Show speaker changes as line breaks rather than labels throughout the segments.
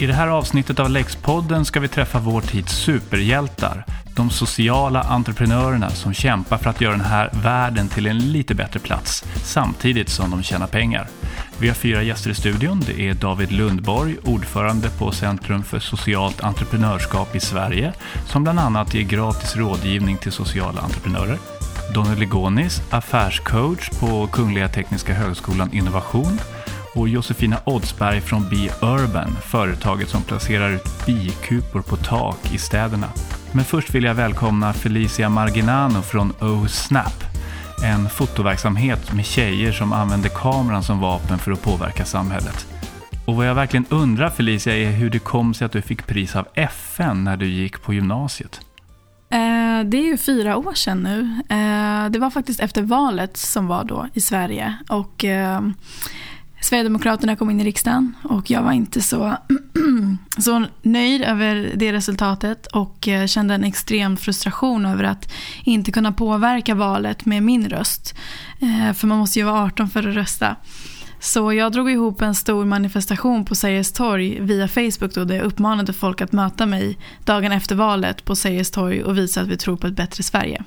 I det här avsnittet av Lexpodden ska vi träffa vår tids superhjältar. De sociala entreprenörerna som kämpar för att göra den här världen till en lite bättre plats samtidigt som de tjänar pengar. Vi har fyra gäster i studion. Det är David Lundborg, ordförande på Centrum för socialt entreprenörskap i Sverige, som bland annat ger gratis rådgivning till sociala entreprenörer. Donny Legonis, affärscoach på Kungliga Tekniska Högskolan Innovation och Josefina Oddsberg från Be Urban, företaget som placerar ut bikupor på tak i städerna. Men först vill jag välkomna Felicia Marginano från OSnap, en fotoverksamhet med tjejer som använder kameran som vapen för att påverka samhället. Och vad jag verkligen undrar Felicia är hur det kom sig att du fick pris av FN när du gick på gymnasiet.
Eh, det är ju fyra år sedan nu. Eh, det var faktiskt efter valet som var då i Sverige. Och eh, Sverigedemokraterna kom in i riksdagen och jag var inte så, så nöjd över det resultatet och eh, kände en extrem frustration över att inte kunna påverka valet med min röst. Eh, för man måste ju vara 18 för att rösta. Så jag drog ihop en stor manifestation på Sergels torg via Facebook då, där jag uppmanade folk att möta mig dagen efter valet på Sergels torg och visa att vi tror på ett bättre Sverige.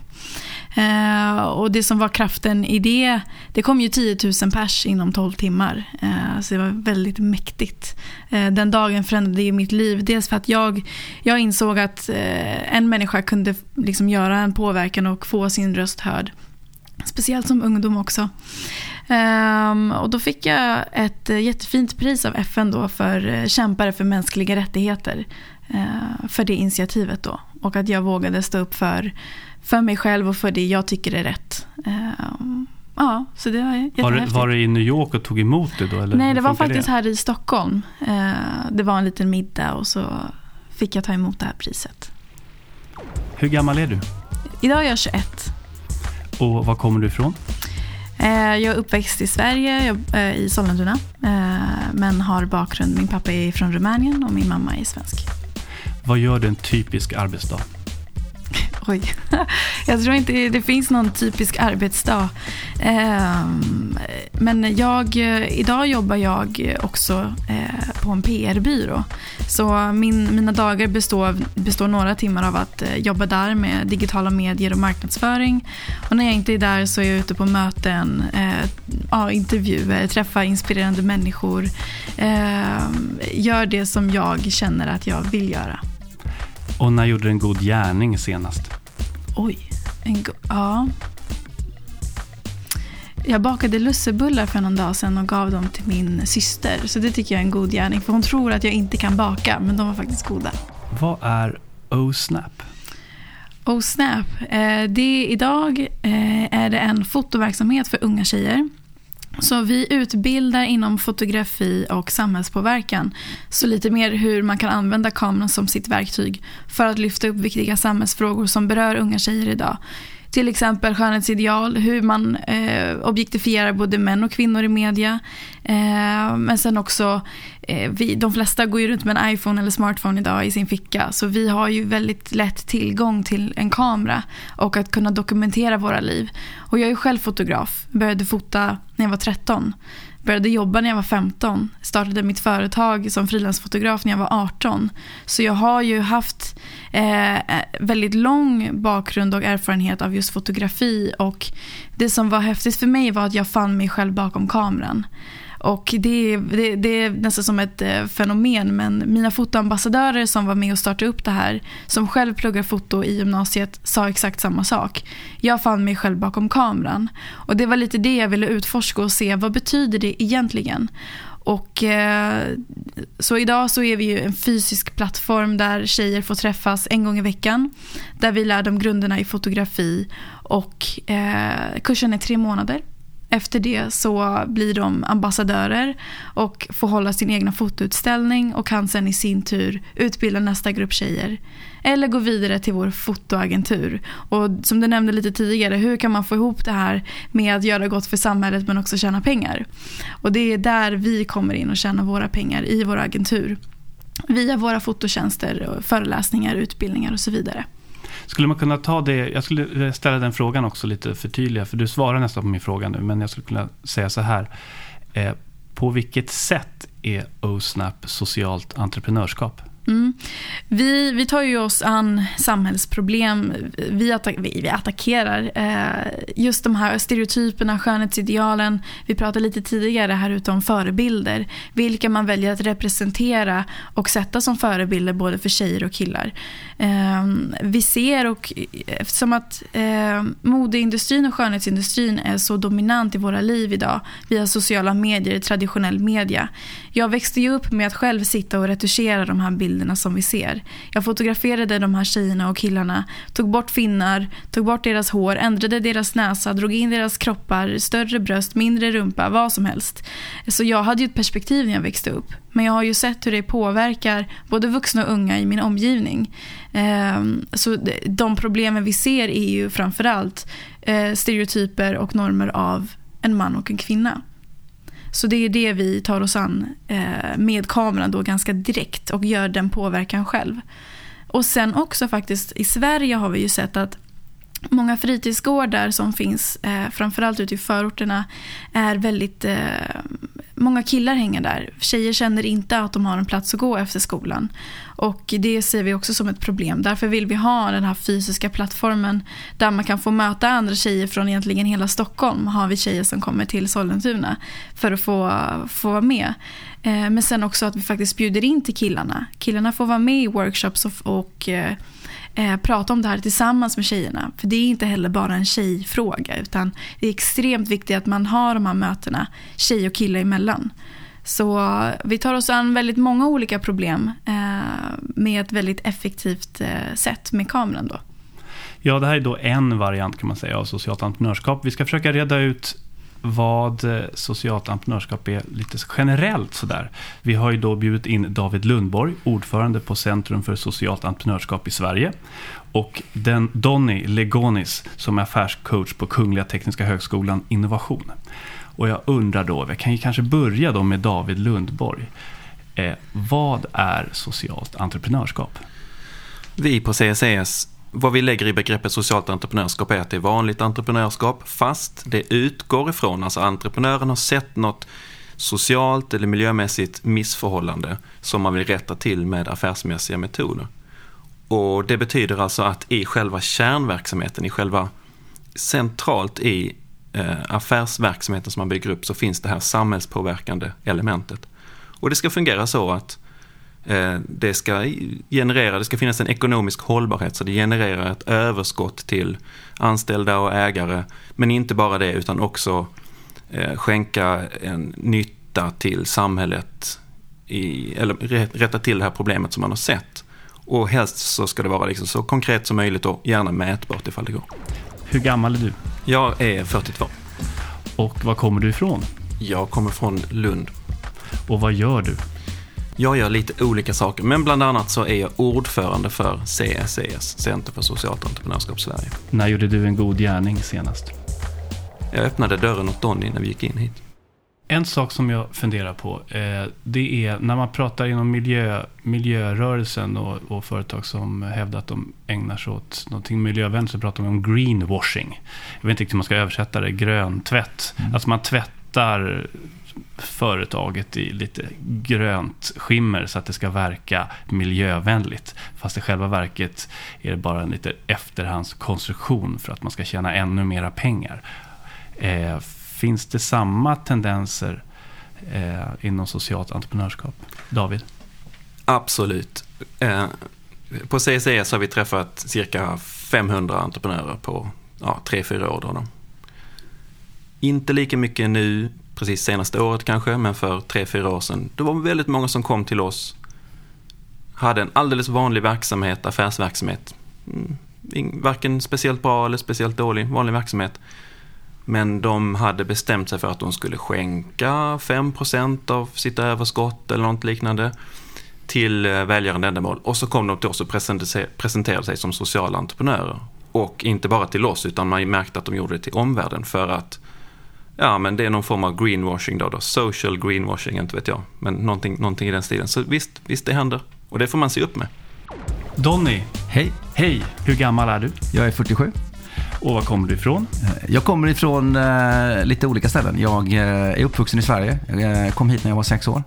Eh, och det som var kraften i det, det kom ju 10 000 pers inom 12 timmar. Eh, så det var väldigt mäktigt. Eh, den dagen förändrade ju mitt liv. Dels för att jag, jag insåg att eh, en människa kunde liksom göra en påverkan och få sin röst hörd. Speciellt som ungdom också. Um, och då fick jag ett eh, jättefint pris av FN då för eh, kämpare för mänskliga rättigheter. Uh, för det initiativet då. Och att jag vågade stå upp för, för mig själv och för det jag tycker är rätt. Um, ja, så det var
var var det i New York och tog emot det då? Eller
Nej, det var faktiskt det? här i Stockholm. Uh, det var en liten middag och så fick jag ta emot det här priset.
Hur gammal är du?
Idag är jag 21.
Och var kommer du ifrån?
Eh, jag är uppväxt i Sverige, eh, i Sollentuna. Men har bakgrund, min pappa är från Rumänien och min mamma är svensk.
Vad gör du en typisk arbetsdag?
Oj, jag tror inte det finns någon typisk arbetsdag. Ehm, men jag, idag jobbar jag också eh, på en PR-byrå. Så min, mina dagar består, består några timmar av att eh, jobba där med digitala medier och marknadsföring. Och när jag inte är där så är jag ute på möten, eh, ja, intervjuer, träffar inspirerande människor. Ehm, gör det som jag känner att jag vill göra.
Och när gjorde du en god gärning senast?
Oj, en go- ja. Jag bakade lussebullar för någon dag sedan och gav dem till min syster. Så det tycker jag är en god gärning. För hon tror att jag inte kan baka, men de var faktiskt goda.
Vad är OSnap?
OSnap, eh, det idag eh, är det en fotoverksamhet för unga tjejer så vi utbildar inom fotografi och samhällspåverkan. Så lite mer hur man kan använda kameran som sitt verktyg för att lyfta upp viktiga samhällsfrågor som berör unga tjejer idag. Till exempel skönhetsideal, hur man eh, objektifierar både män och kvinnor i media. Eh, men sen också, eh, vi, de flesta går ju runt med en iPhone eller smartphone idag i sin ficka. Så vi har ju väldigt lätt tillgång till en kamera och att kunna dokumentera våra liv. Och jag är själv fotograf, började fota när jag var 13. Började jobba när jag var 15. Startade mitt företag som frilansfotograf när jag var 18. Så jag har ju haft eh, väldigt lång bakgrund och erfarenhet av just fotografi. Och det som var häftigt för mig var att jag fann mig själv bakom kameran. Och det, det, det, är nästan som ett eh, fenomen men mina fotoambassadörer som var med och startade upp det här som själv pluggar foto i gymnasiet sa exakt samma sak. Jag fann mig själv bakom kameran. Och det var lite det jag ville utforska och se vad betyder det egentligen. Och eh, så idag så är vi ju en fysisk plattform där tjejer får träffas en gång i veckan. Där vi lär dem grunderna i fotografi och eh, kursen är tre månader. Efter det så blir de ambassadörer och får hålla sin egna fotoutställning och kan sen i sin tur utbilda nästa grupp tjejer. Eller gå vidare till vår fotoagentur. Och som du nämnde lite tidigare, hur kan man få ihop det här med att göra gott för samhället men också tjäna pengar? Och det är där vi kommer in och tjänar våra pengar i vår agentur. Via våra fototjänster, föreläsningar, utbildningar och så vidare.
Skulle man kunna ta det, jag skulle ställa den frågan också lite förtydliga, för du svarar nästan på min fråga nu, men jag skulle kunna säga så här. Eh, på vilket sätt är OSNAP socialt entreprenörskap?
Mm. Vi, vi tar ju oss an samhällsproblem. Vi, attack, vi, vi attackerar eh, just de här stereotyperna, skönhetsidealen. Vi pratade lite tidigare här ute om förebilder. Vilka man väljer att representera och sätta som förebilder både för tjejer och killar. Eh, vi ser, och eftersom att eh, modeindustrin och skönhetsindustrin är så dominant i våra liv idag via sociala medier, traditionell media. Jag växte ju upp med att själv sitta och retuschera de här bilderna bilderna som vi ser. Jag fotograferade de här tjejerna och killarna, tog bort finnar, tog bort deras hår, ändrade deras näsa, drog in deras kroppar, större bröst, mindre rumpa, vad som helst. Så jag hade ju ett perspektiv när jag växte upp. Men jag har ju sett hur det påverkar både vuxna och unga i min omgivning. Ehm, så de problemen vi ser är ju framförallt eh, stereotyper och normer av en man och en kvinna. Så det är det vi tar oss an eh, med kameran då ganska direkt och gör den påverkan själv. Och sen också faktiskt i Sverige har vi ju sett att Många fritidsgårdar som finns, eh, framförallt ute i förorterna, är väldigt... Eh, många killar hänger där. Tjejer känner inte att de har en plats att gå efter skolan. Och Det ser vi också som ett problem. Därför vill vi ha den här fysiska plattformen där man kan få möta andra tjejer från egentligen hela Stockholm. Har vi tjejer som kommer till Sollentuna för att få, få vara med. Eh, men sen också att vi faktiskt bjuder in till killarna. Killarna får vara med i workshops och, och eh, eh, prata om det här tillsammans med tjejerna. För det är inte heller bara en tjejfråga utan det är extremt viktigt att man har de här mötena tjej och kille emellan. Så vi tar oss an väldigt många olika problem eh, med ett väldigt effektivt eh, sätt med kameran. Då.
Ja, det här är då en variant kan man säga av socialt entreprenörskap. Vi ska försöka reda ut vad eh, socialt entreprenörskap är lite generellt sådär. Vi har ju då bjudit in David Lundborg, ordförande på Centrum för socialt entreprenörskap i Sverige. Och den Donny Legonis som är affärscoach på Kungliga Tekniska Högskolan Innovation. Och jag undrar då, vi kan ju kanske börja då med David Lundborg. Eh, vad är socialt entreprenörskap?
Vi på CSES vad vi lägger i begreppet socialt entreprenörskap är att det är vanligt entreprenörskap fast det utgår ifrån, alltså entreprenören har sett något socialt eller miljömässigt missförhållande som man vill rätta till med affärsmässiga metoder. Och det betyder alltså att i själva kärnverksamheten, i själva centralt i eh, affärsverksamheten som man bygger upp så finns det här samhällspåverkande elementet. Och det ska fungera så att Eh, det ska generera, det ska finnas en ekonomisk hållbarhet så det genererar ett överskott till anställda och ägare. Men inte bara det utan också eh, skänka en nytta till samhället i, eller rätta till det här problemet som man har sett. Och helst så ska det vara liksom så konkret som möjligt och gärna mätbart ifall det går.
Hur gammal är du?
Jag är 42.
Och var kommer du ifrån?
Jag kommer från Lund.
Och vad gör du?
Jag gör lite olika saker, men bland annat så är jag ordförande för CSES, Center för socialt entreprenörskap Sverige.
När gjorde du en god gärning senast?
Jag öppnade dörren åt Donny när vi gick in hit.
En sak som jag funderar på, eh, det är när man pratar inom miljö, miljörörelsen och, och, företag som hävdar att de ägnar sig åt någonting miljövänligt, så pratar man om greenwashing. Jag vet inte riktigt hur man ska översätta det, gröntvätt. Mm. Alltså man tvättar företaget i lite grönt skimmer så att det ska verka miljövänligt. Fast i själva verket är det bara en lite efterhandskonstruktion för att man ska tjäna ännu mera pengar. Eh, finns det samma tendenser eh, inom socialt entreprenörskap? David?
Absolut. Eh, på CCS har vi träffat cirka 500 entreprenörer på ja, 3-4 år. Då. Inte lika mycket nu precis senaste året kanske, men för tre, fyra år sedan. Det var väldigt många som kom till oss, hade en alldeles vanlig verksamhet, affärsverksamhet. Mm, varken speciellt bra eller speciellt dålig, vanlig verksamhet. Men de hade bestämt sig för att de skulle skänka 5% av sitt överskott eller något liknande till eh, välgörande ändamål. Och så kom de till oss och presenterade sig som sociala entreprenörer. Och inte bara till oss, utan man märkte att de gjorde det till omvärlden för att Ja, men det är någon form av greenwashing då, då. Social greenwashing, inte vet jag. Men någonting, någonting i den stilen. Så visst, visst det händer. Och det får man se upp med.
Donny.
Hej.
Hej. Hur gammal är du?
Jag är 47.
Och var kommer du ifrån?
Eh, jag kommer ifrån eh, lite olika ställen. Jag eh, är uppvuxen i Sverige. Jag eh, kom hit när jag var sex år.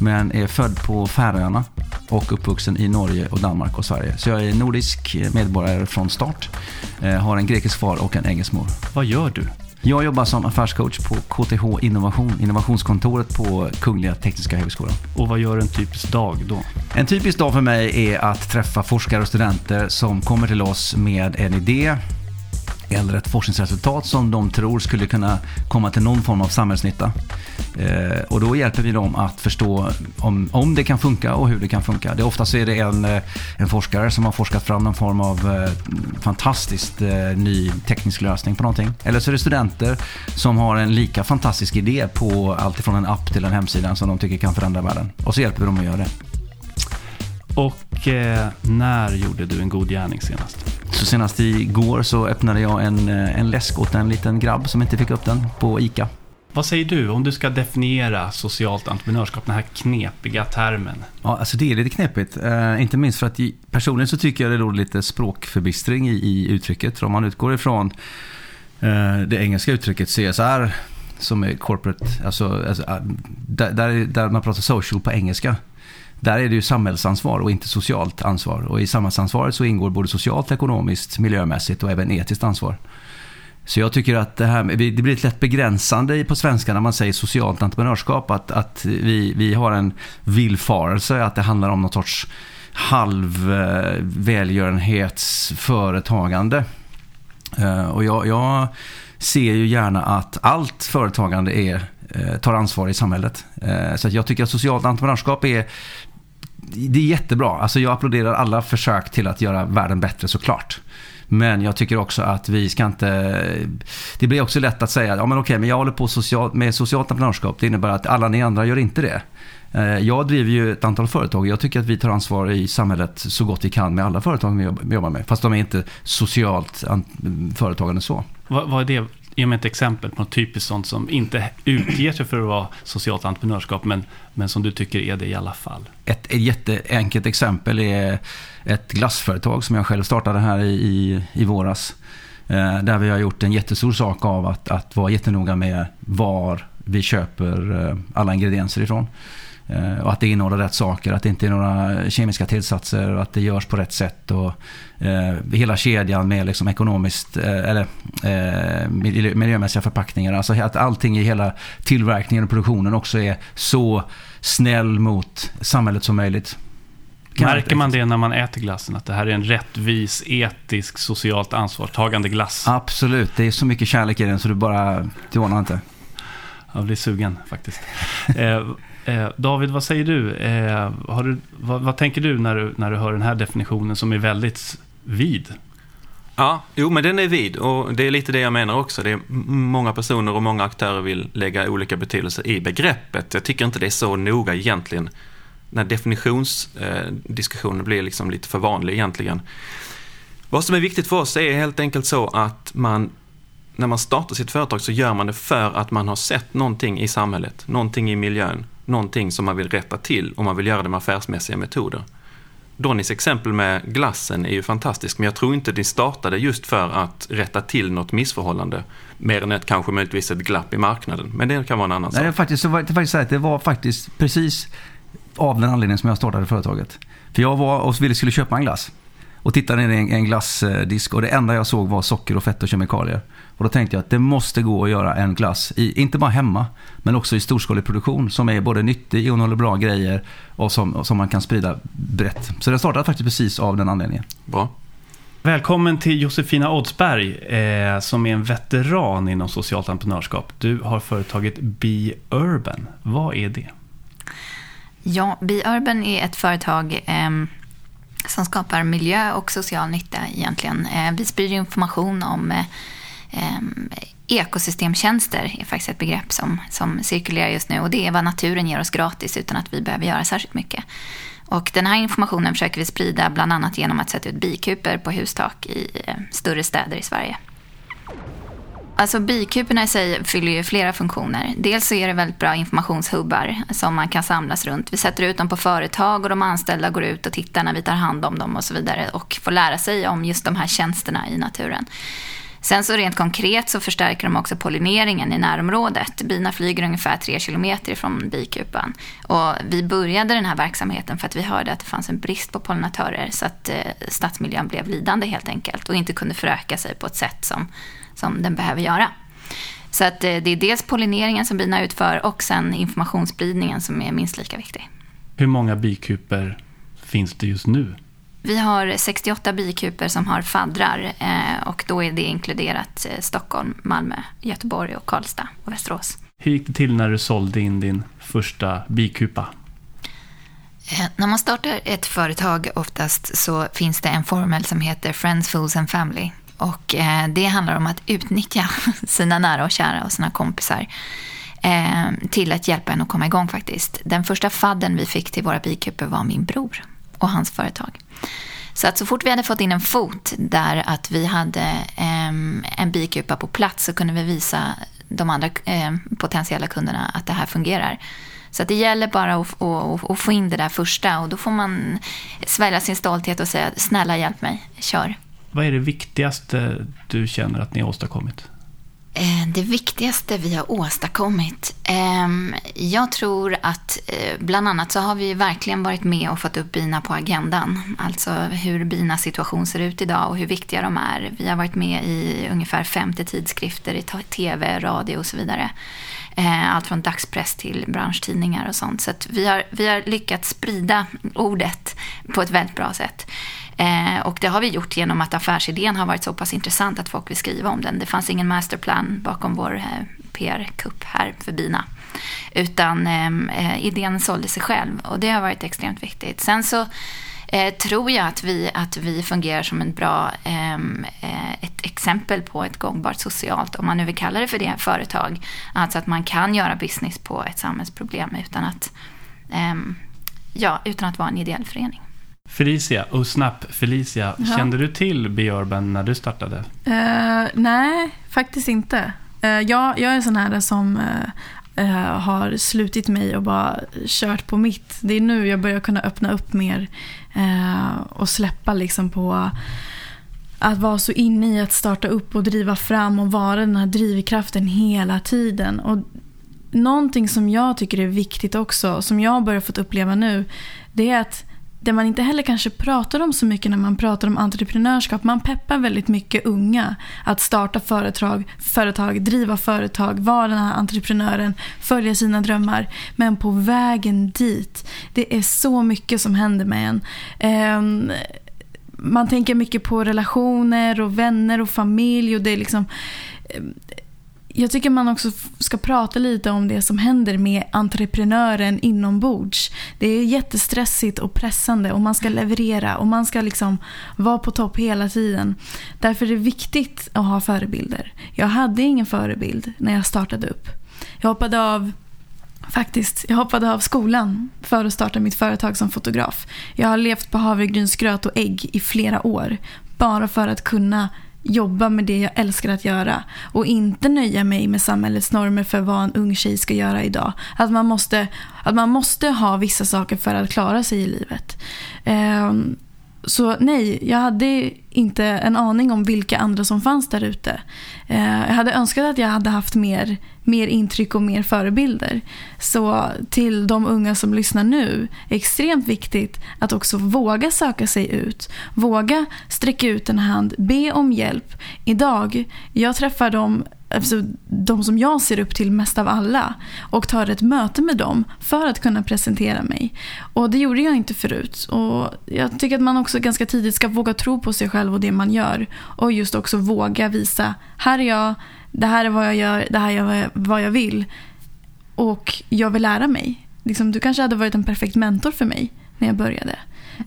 Men är född på Färöarna och uppvuxen i Norge och Danmark och Sverige. Så jag är nordisk medborgare från start. Eh, har en grekisk far och en engelsk mor.
Vad gör du?
Jag jobbar som affärscoach på KTH Innovation, innovationskontoret på Kungliga Tekniska Högskolan.
Och vad gör en typisk dag då?
En typisk dag för mig är att träffa forskare och studenter som kommer till oss med en idé eller ett forskningsresultat som de tror skulle kunna komma till någon form av samhällsnytta. Eh, och då hjälper vi dem att förstå om, om det kan funka och hur det kan funka. Det oftast är det en, eh, en forskare som har forskat fram någon form av eh, fantastiskt eh, ny teknisk lösning på någonting. Eller så är det studenter som har en lika fantastisk idé på allt ifrån en app till en hemsida som de tycker kan förändra världen. Och så hjälper vi dem att göra det.
Och eh, när gjorde du en god gärning senast?
Så senast igår så öppnade jag en, eh, en läsk åt en liten grabb som inte fick upp den på ICA.
Vad säger du om du ska definiera socialt entreprenörskap, den här knepiga termen?
Ja, alltså det är lite knepigt. Eh, inte minst för att personligen så tycker jag det råder lite språkförbistring i, i uttrycket. För om man utgår ifrån eh, det engelska uttrycket CSR som är corporate, alltså, alltså där, där, där man pratar social på engelska. Där är det ju samhällsansvar och inte socialt ansvar. Och i samhällsansvaret så ingår både socialt, ekonomiskt, miljömässigt och även etiskt ansvar. Så jag tycker att det, här, det blir ett lätt begränsande på svenska när man säger socialt entreprenörskap. Att, att vi, vi har en villfarelse att det handlar om någon sorts halv eh, välgörenhetsföretagande. Eh, och jag, jag ser ju gärna att allt företagande är, eh, tar ansvar i samhället. Så jag tycker att socialt entreprenörskap är det är jättebra. Alltså jag applåderar alla försök till att göra världen bättre såklart. Men jag tycker också att vi ska inte... Det blir också lätt att säga, ja men okej, men jag håller på social, med socialt entreprenörskap. Det innebär att alla ni andra gör inte det. Eh, jag driver ju ett antal företag och jag tycker att vi tar ansvar i samhället så gott vi kan med alla företag vi jobbar med. Fast de är inte socialt företagande så.
Vad, vad är det Ge mig ett exempel på något typiskt sånt som inte utger sig för att vara socialt entreprenörskap, men, men som du tycker är det i alla fall.
Ett, ett jätteenkelt exempel är ett glassföretag som jag själv startade här i, i, i våras. Eh, där vi har gjort en jättestor sak av att, att vara jättenoga med var vi köper eh, alla ingredienser ifrån. Eh, och att det innehåller rätt saker, att det inte är några kemiska tillsatser och att det görs på rätt sätt. Och, eh, hela kedjan med liksom ekonomiskt eh, eller eh, miljömässiga förpackningar. Alltså att allting i hela tillverkningen och produktionen också är så snäll mot samhället som möjligt.
Märker man det när man äter glassen? Att det här är en rättvis, etisk, socialt ansvarstagande glass?
Absolut. Det är så mycket kärlek i den så du bara... Du anar inte.
Jag blir sugen faktiskt. eh, David, vad säger du? Eh, du vad, vad, tänker du när, du när du hör den här definitionen som är väldigt vid?
Ja, jo men den är vid och det är lite det jag menar också. Det är många personer och många aktörer vill lägga olika betydelser i begreppet. Jag tycker inte det är så noga egentligen. När definitionsdiskussionen eh, blir liksom lite för vanlig egentligen. Vad som är viktigt för oss är helt enkelt så att man när man startar sitt företag så gör man det för att man har sett någonting i samhället, någonting i miljön, någonting som man vill rätta till och man vill göra det med affärsmässiga metoder. Donnys exempel med glassen är ju fantastisk, men jag tror inte det startade just för att rätta till något missförhållande, mer än ett kanske möjligtvis ett glapp i marknaden. Men det kan vara en annan
Nej, sak. Faktiskt, det, var, det, faktiskt så det var faktiskt precis av den anledningen som jag startade företaget. För jag var och ville skulle köpa en glass och tittade ner i en, en glassdisk och det enda jag såg var socker och fett och kemikalier. Och då tänkte jag att det måste gå att göra en glass, i, inte bara hemma, men också i storskalig produktion som är både nyttig, innehåller bra grejer och som, som man kan sprida brett. Så det startade faktiskt precis av den anledningen.
Bra.
Välkommen till Josefina Oddsberg eh, som är en veteran inom socialt entreprenörskap. Du har företaget Be Urban. Vad är det?
Ja, Be Urban är ett företag eh, som skapar miljö och social nytta egentligen. Eh, vi sprider information om eh, Ehm, ekosystemtjänster är faktiskt ett begrepp som, som cirkulerar just nu och det är vad naturen ger oss gratis utan att vi behöver göra särskilt mycket. Och den här informationen försöker vi sprida bland annat genom att sätta ut bikuper på hustak i eh, större städer i Sverige. Alltså bikuporna i sig fyller ju flera funktioner. Dels så är det väldigt bra informationshubbar som man kan samlas runt. Vi sätter ut dem på företag och de anställda går ut och tittar när vi tar hand om dem och så vidare och får lära sig om just de här tjänsterna i naturen. Sen så rent konkret så förstärker de också pollineringen i närområdet. Bina flyger ungefär tre kilometer ifrån bikupan. Och vi började den här verksamheten för att vi hörde att det fanns en brist på pollinatörer så att eh, stadsmiljön blev lidande helt enkelt och inte kunde föröka sig på ett sätt som, som den behöver göra. Så att eh, det är dels pollineringen som bina utför och sen informationsspridningen som är minst lika viktig.
Hur många bikuper finns det just nu?
Vi har 68 bikuper som har faddrar eh, och då är det inkluderat eh, Stockholm, Malmö, Göteborg och Karlstad och Västerås.
Hur gick det till när du sålde in din första bikupa?
Eh, när man startar ett företag oftast så finns det en formel som heter Friends, Fools and Family. Och det handlar om att utnyttja sina nära och kära och sina kompisar till att hjälpa en att komma igång faktiskt. Den första fadden vi fick till våra bikuper var min bror och hans företag. Så att så fort vi hade fått in en fot där att vi hade eh, en bikupa på plats så kunde vi visa de andra eh, potentiella kunderna att det här fungerar. Så att det gäller bara att, att, att, få in det där första och då får man svälja sin stolthet och säga snälla hjälp mig, kör.
Vad är det viktigaste du känner att ni har åstadkommit?
Eh, det viktigaste vi har åstadkommit? Ehm, jag tror att eh, bland annat så har vi verkligen varit med och fått upp bina på agendan. Alltså hur binas situation ser ut idag och hur viktiga de är. Vi har varit med i ungefär 50 tidskrifter i tv, radio och så vidare. Eh, allt från dagspress till branschtidningar och sånt. Så vi, har, vi har lyckats sprida ordet på ett väldigt bra sätt. Eh, och det har vi gjort genom att affärsidén har varit så pass intressant att folk vill skriva om den. Det fanns ingen masterplan bakom vår eh, PR-kupp här för Bina. Utan eh, eh, idén sålde sig själv och det har varit extremt viktigt. Sen så eh, tror jag att vi, att vi fungerar som en bra, ehm, eh, ett exempel på ett gångbart socialt, om man nu vill kalla det för det, företag. Alltså att man kan göra business på ett samhällsproblem utan att, eh, ja, utan att vara en ideell förening.
Felicia, och Snap Felicia, ja. kände du till Björben när du startade?
Uh, nej, faktiskt inte. Uh, jag, jag är en sån här som uh, har slutit mig och bara kört på mitt. Det är nu jag börjar kunna öppna upp mer och släppa liksom på att vara så inne i att starta upp och driva fram och vara den här drivkraften hela tiden. Och någonting som jag tycker är viktigt också, som jag har börjat få uppleva nu, det är att det man inte heller kanske pratar om så mycket när man pratar om entreprenörskap. Man peppar väldigt mycket unga att starta företag, företag driva företag, vara den här entreprenören, följa sina drömmar. Men på vägen dit, det är så mycket som händer med en. Um, man tänker mycket på relationer och vänner och familj och det är liksom ehm, jag tycker man också ska prata lite om det som händer med entreprenören inombords. Det är jättestressigt och pressande och man ska leverera och man ska liksom vara på topp hela tiden. Därför är det viktigt att ha förebilder. Jag hade ingen förebild när jag startade upp. Jag hoppade av Faktiskt. Jag hoppade av skolan för att starta mitt företag som fotograf. Jag har levt på havregrynsgröt och ägg i flera år. Bara för att kunna jobba med det jag älskar att göra och inte nöja mig med samhällets normer för vad en ung tjej ska göra idag. Att man måste, att man måste ha vissa saker för att klara sig i livet. Um, så nej, jag hade inte en aning om vilka andra som fanns där ute. Eh, jag hade önskat att jag hade haft mer, mer intryck och mer förebilder. Så till de unga som lyssnar nu, extremt viktigt att också våga söka sig ut. Våga sträcka ut en hand, be om hjälp. Idag, jag träffar dem alltså, de som jag ser upp till mest av alla och tar ett möte med dem för att kunna presentera mig. Och det gjorde jag inte förut. Och jag tycker att man också ganska tidigt ska våga tro på sig själv och det man gör. Och just också våga visa, här är jag, det här är vad jag gör, det här är vad jag vill. Och jag vill lära mig. Liksom, du kanske hade varit en perfekt mentor för mig när jag började.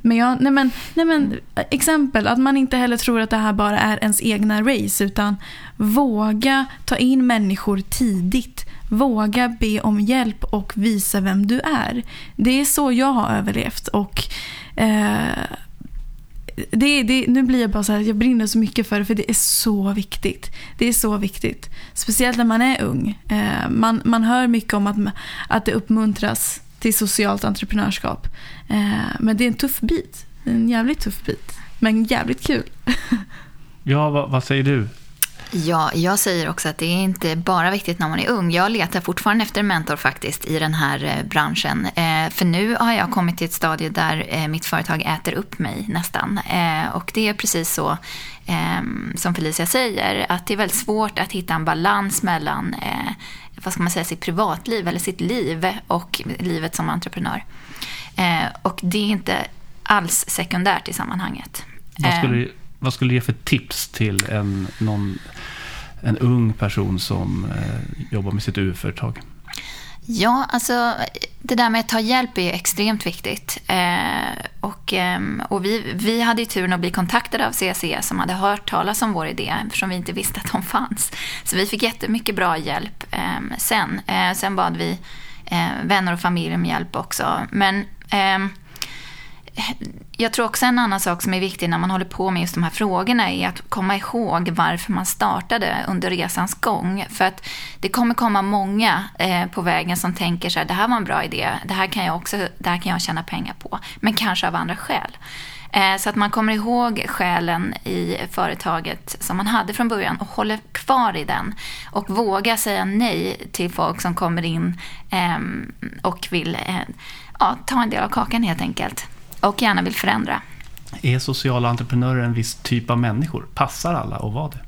Men, jag, nej men, nej men, exempel, att man inte heller tror att det här bara är ens egna race utan våga ta in människor tidigt. Våga be om hjälp och visa vem du är. Det är så jag har överlevt. Och eh, det, det, nu blir jag bara så här, jag brinner så mycket för det för det är så viktigt. Det är så viktigt. Speciellt när man är ung. Eh, man, man hör mycket om att, att det uppmuntras till socialt entreprenörskap. Eh, men det är en tuff bit. En jävligt tuff bit. Men jävligt kul.
ja, vad, vad säger du?
Ja, jag säger också att det är inte bara viktigt när man är ung. Jag letar fortfarande efter en mentor faktiskt i den här eh, branschen. Eh, för nu har jag kommit till ett stadie där eh, mitt företag äter upp mig nästan. Och det är precis så som Felicia säger, att det är väldigt svårt att hitta en balans mellan vad ska man säga, sitt privatliv eller sitt liv och livet som entreprenör. Och det är inte alls sekundärt i sammanhanget.
Vad skulle, vad skulle du ge för tips till en, någon, en ung person som eh, jobbar med sitt UF-företag?
Ja, alltså det där med att ta hjälp är extremt viktigt. Eh, och eh, och vi, vi hade ju turen att bli kontaktade av CSE som hade hört talas om vår idé eftersom vi inte visste att de fanns. Så vi fick jättemycket bra hjälp eh, sen. Eh, sen bad vi eh, vänner och familj om hjälp också. Men ehm, jag tror också en annan sak som är viktig när man håller på med just de här frågorna är att komma ihåg varför man startade under resans gång. För att det kommer komma många eh, på vägen som tänker så här, det här var en bra idé, det här kan jag också, det här kan jag tjäna pengar på. Men kanske av andra skäl. Eh, så att man kommer ihåg skälen i företaget som man hade från början och håller kvar i den. Och våga säga nej till folk som kommer in ehm, och vill eh, ja, ta en del av kakan helt enkelt och gärna vill förändra.
Är sociala entreprenörer en viss typ av människor? Passar alla att vara det?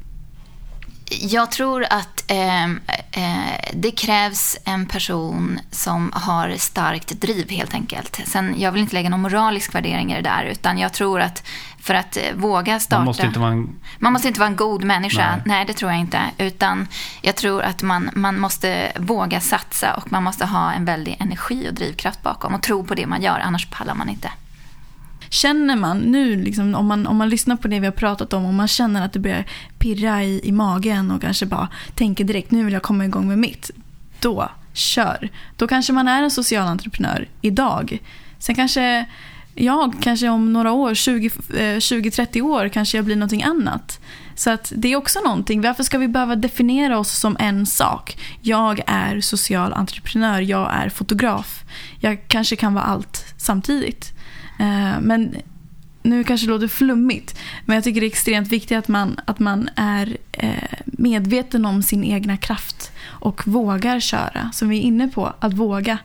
Jag tror att eh, eh, det krävs en person som har starkt driv helt enkelt. Sen, jag vill inte lägga någon moralisk värdering i det där, utan jag tror att för att eh, våga starta...
Man måste inte vara en,
man måste inte vara en god människa. Nej. Nej. det tror jag inte. Utan jag tror att man, man måste våga satsa och man måste ha en väldig energi och drivkraft bakom och tro på det man gör, annars pallar man inte.
Känner man nu, liksom, om, man, om man lyssnar på det vi har pratat om, och man känner att det börjar pirra i, i magen och kanske bara tänker direkt nu vill jag komma igång med mitt. Då, kör. Då kanske man är en social entreprenör idag. Sen kanske jag, kanske om några år, 20-30 eh, år, kanske jag blir någonting annat. Så att det är också någonting. Varför ska vi behöva definiera oss som en sak? Jag är social entreprenör, jag är fotograf. Jag kanske kan vara allt samtidigt. Eh, men nu kanske det låter flummigt, men jag tycker det är extremt viktigt att man, att man är eh, medveten om sin egna kraft och vågar köra, som vi är inne på, att våga.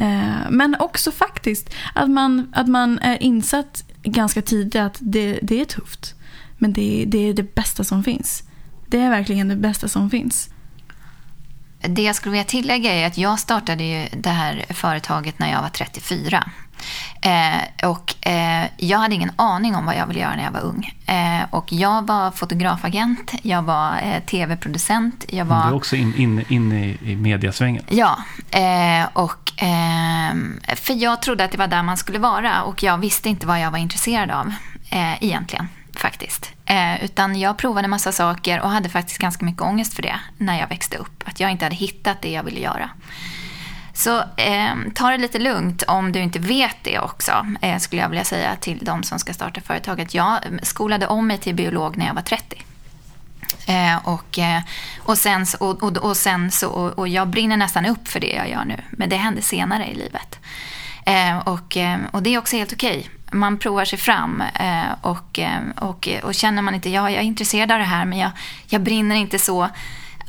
Eh, men också faktiskt att man, att man är insatt ganska tidigt att det, det är tufft. Men det, det är det bästa som finns. Det är verkligen det bästa som finns.
Det jag skulle vilja tillägga är att jag startade ju det här företaget när jag var 34. Eh, och eh, jag hade ingen aning om vad jag ville göra när jag var ung. Eh, och jag var fotografagent, jag var eh, tv-producent. Jag var...
Du är också inne in, in i, i mediasvängen.
Ja, eh, och, ehm, för jag trodde att det var där man skulle vara och jag visste inte vad jag var intresserad av eh, egentligen faktiskt. Eh, utan jag provade massa saker och hade faktiskt ganska mycket ångest för det när jag växte upp. Att jag inte hade hittat det jag ville göra. Så eh, ta det lite lugnt om du inte vet det också, eh, skulle jag vilja säga till de som ska starta företaget. Jag eh, skolade om mig till biolog när jag var 30. Eh, och, eh, och, sen, och, och, och, sen så, och, jag brinner nästan upp för det jag gör nu, men det hände senare i livet. Och, och det är också helt okej. Okay. Man provar sig fram eh, och, eh, och, och känner man inte, ja, jag är intresserad av det här men jag, jag brinner inte så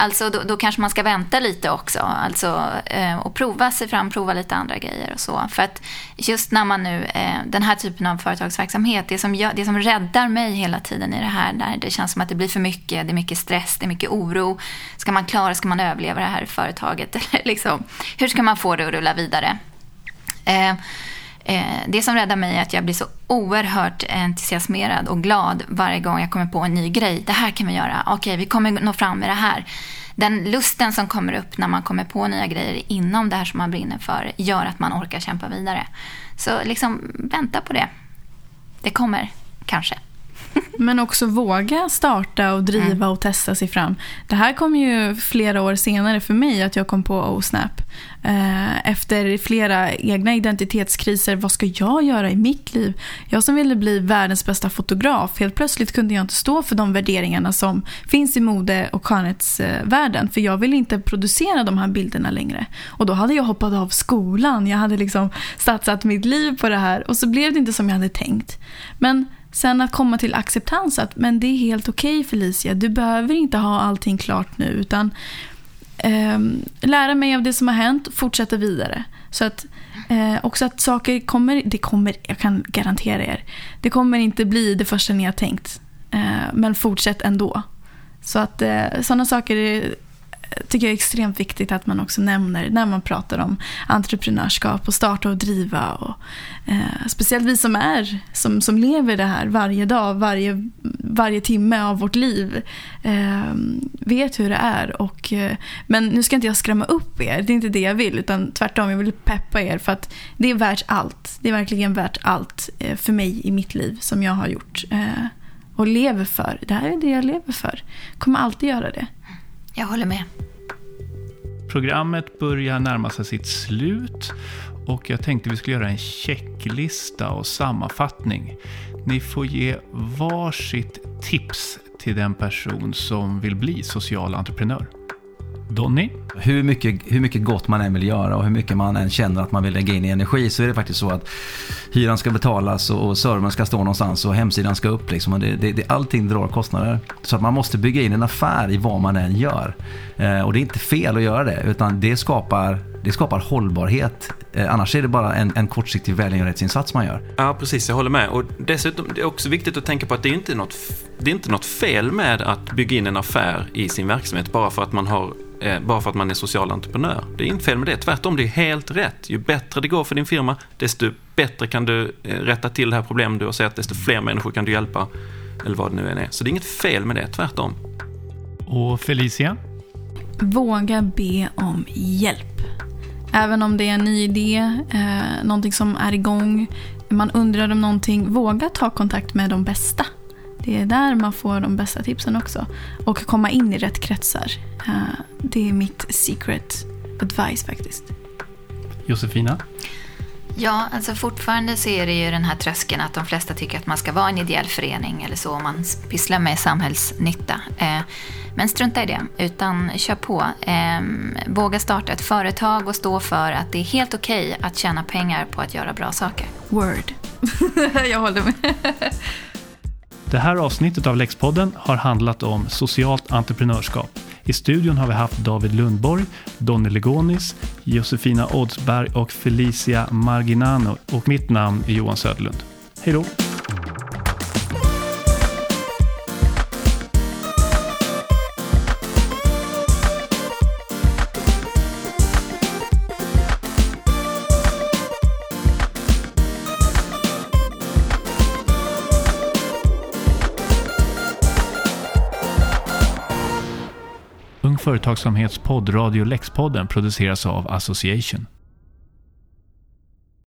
Alltså då, då, kanske man ska vänta lite också. Alltså, eh, och prova sig fram, prova lite andra grejer och så. För att just när man nu, eh, den här typen av företagsverksamhet, det som, gör, det som räddar mig hela tiden i det här, där det känns som att det blir för mycket, det är mycket stress, det är mycket oro. Ska man klara, ska man överleva det här företaget? Eller liksom, hur ska man få det att rulla vidare? Eh, Eh, det som räddar mig är att jag blir så oerhört entusiasmerad och glad varje gång jag kommer på en ny grej. Det här kan vi göra. Okej, vi kommer nå fram med det här. Den lusten som kommer upp när man kommer på nya grejer inom det här som man brinner för gör att man orkar kämpa vidare. Så liksom vänta på det. Det kommer, kanske.
Men också våga starta och driva mm. och testa sig fram. Det här kom ju flera år senare för mig att jag kom på OSNAP. Eh, efter flera egna identitetskriser, vad ska jag göra i mitt liv? Jag som ville bli världens bästa fotograf, helt plötsligt kunde jag inte stå för de värderingarna som finns i mode och skönhetsvärlden. För jag ville inte producera de här bilderna längre. Och då hade jag hoppat av skolan, jag hade liksom satsat mitt liv på det här och så blev det inte som jag hade tänkt. Men Sen att komma till acceptans att men det är helt okej okay, Felicia, du behöver inte ha allting klart nu utan eh, lära mig av det som har hänt, fortsätta vidare. Så att eh, också att saker kommer, det kommer, jag kan garantera er, det kommer inte bli det första ni har tänkt. Eh, men fortsätt ändå. Så att eh, sådana saker är tycker jag är extremt viktigt att man också nämner när man pratar om entreprenörskap och starta och driva. Och, eh, speciellt vi som är, som, som lever det här varje dag, varje, varje timme av vårt liv, eh, vet hur det är. Och, eh, men nu ska inte jag skrämma upp er, det är inte det jag vill, utan tvärtom, jag vill peppa er för att det är värt allt. Det är verkligen värt allt eh, för mig i mitt liv som jag har gjort eh, och lever för. Det här är det jag lever för. Kommer alltid göra det.
Jag håller med.
Programmet börjar närma sig sitt slut och jag tänkte vi skulle göra en checklista och sammanfattning. Ni får ge varsitt tips till den person som vill bli social entreprenör. Donny?
Hur mycket, hur mycket gott man än vill göra och hur mycket man än känner att man vill lägga in i energi så är det faktiskt så att hyran ska betalas och servern ska stå någonstans och hemsidan ska upp. Liksom. Och det, det, det, allting drar kostnader. Så att man måste bygga in en affär i vad man än gör. Eh, och det är inte fel att göra det utan det skapar, det skapar hållbarhet. Eh, annars är det bara en, en kortsiktig välgörenhetsinsats man gör.
Ja, precis. Jag håller med. Och dessutom det är också viktigt att tänka på att det är inte något, det är inte något fel med att bygga in en affär i sin verksamhet bara för att man har bara för att man är social entreprenör. Det är inte fel med det, tvärtom, det är helt rätt. Ju bättre det går för din firma, desto bättre kan du eh, rätta till det här problemet du har sett, desto fler människor kan du hjälpa, eller vad det nu än är. Så det är inget fel med det, tvärtom.
Och Felicia?
Våga be om hjälp. Även om det är en ny idé, eh, någonting som är igång, man undrar om någonting, våga ta kontakt med de bästa. Det är där man får de bästa tipsen också. Och komma in i rätt kretsar. Det är mitt secret advice faktiskt.
Josefina?
Ja, alltså fortfarande så är det ju den här tröskeln att de flesta tycker att man ska vara en ideell förening eller så om man pysslar med samhällsnytta. Eh, men strunta i det, utan kör på. Eh, våga starta ett företag och stå för att det är helt okej okay att tjäna pengar på att göra bra saker.
Word. Jag håller med.
Det här avsnittet av Lexpodden har handlat om socialt entreprenörskap. I studion har vi haft David Lundborg, Donny Legonis, Josefina Oddsberg och Felicia Marginano och mitt namn är Johan Söderlund. Hej då! Företagsamhetspodd Radio Lexpodden produceras av Association.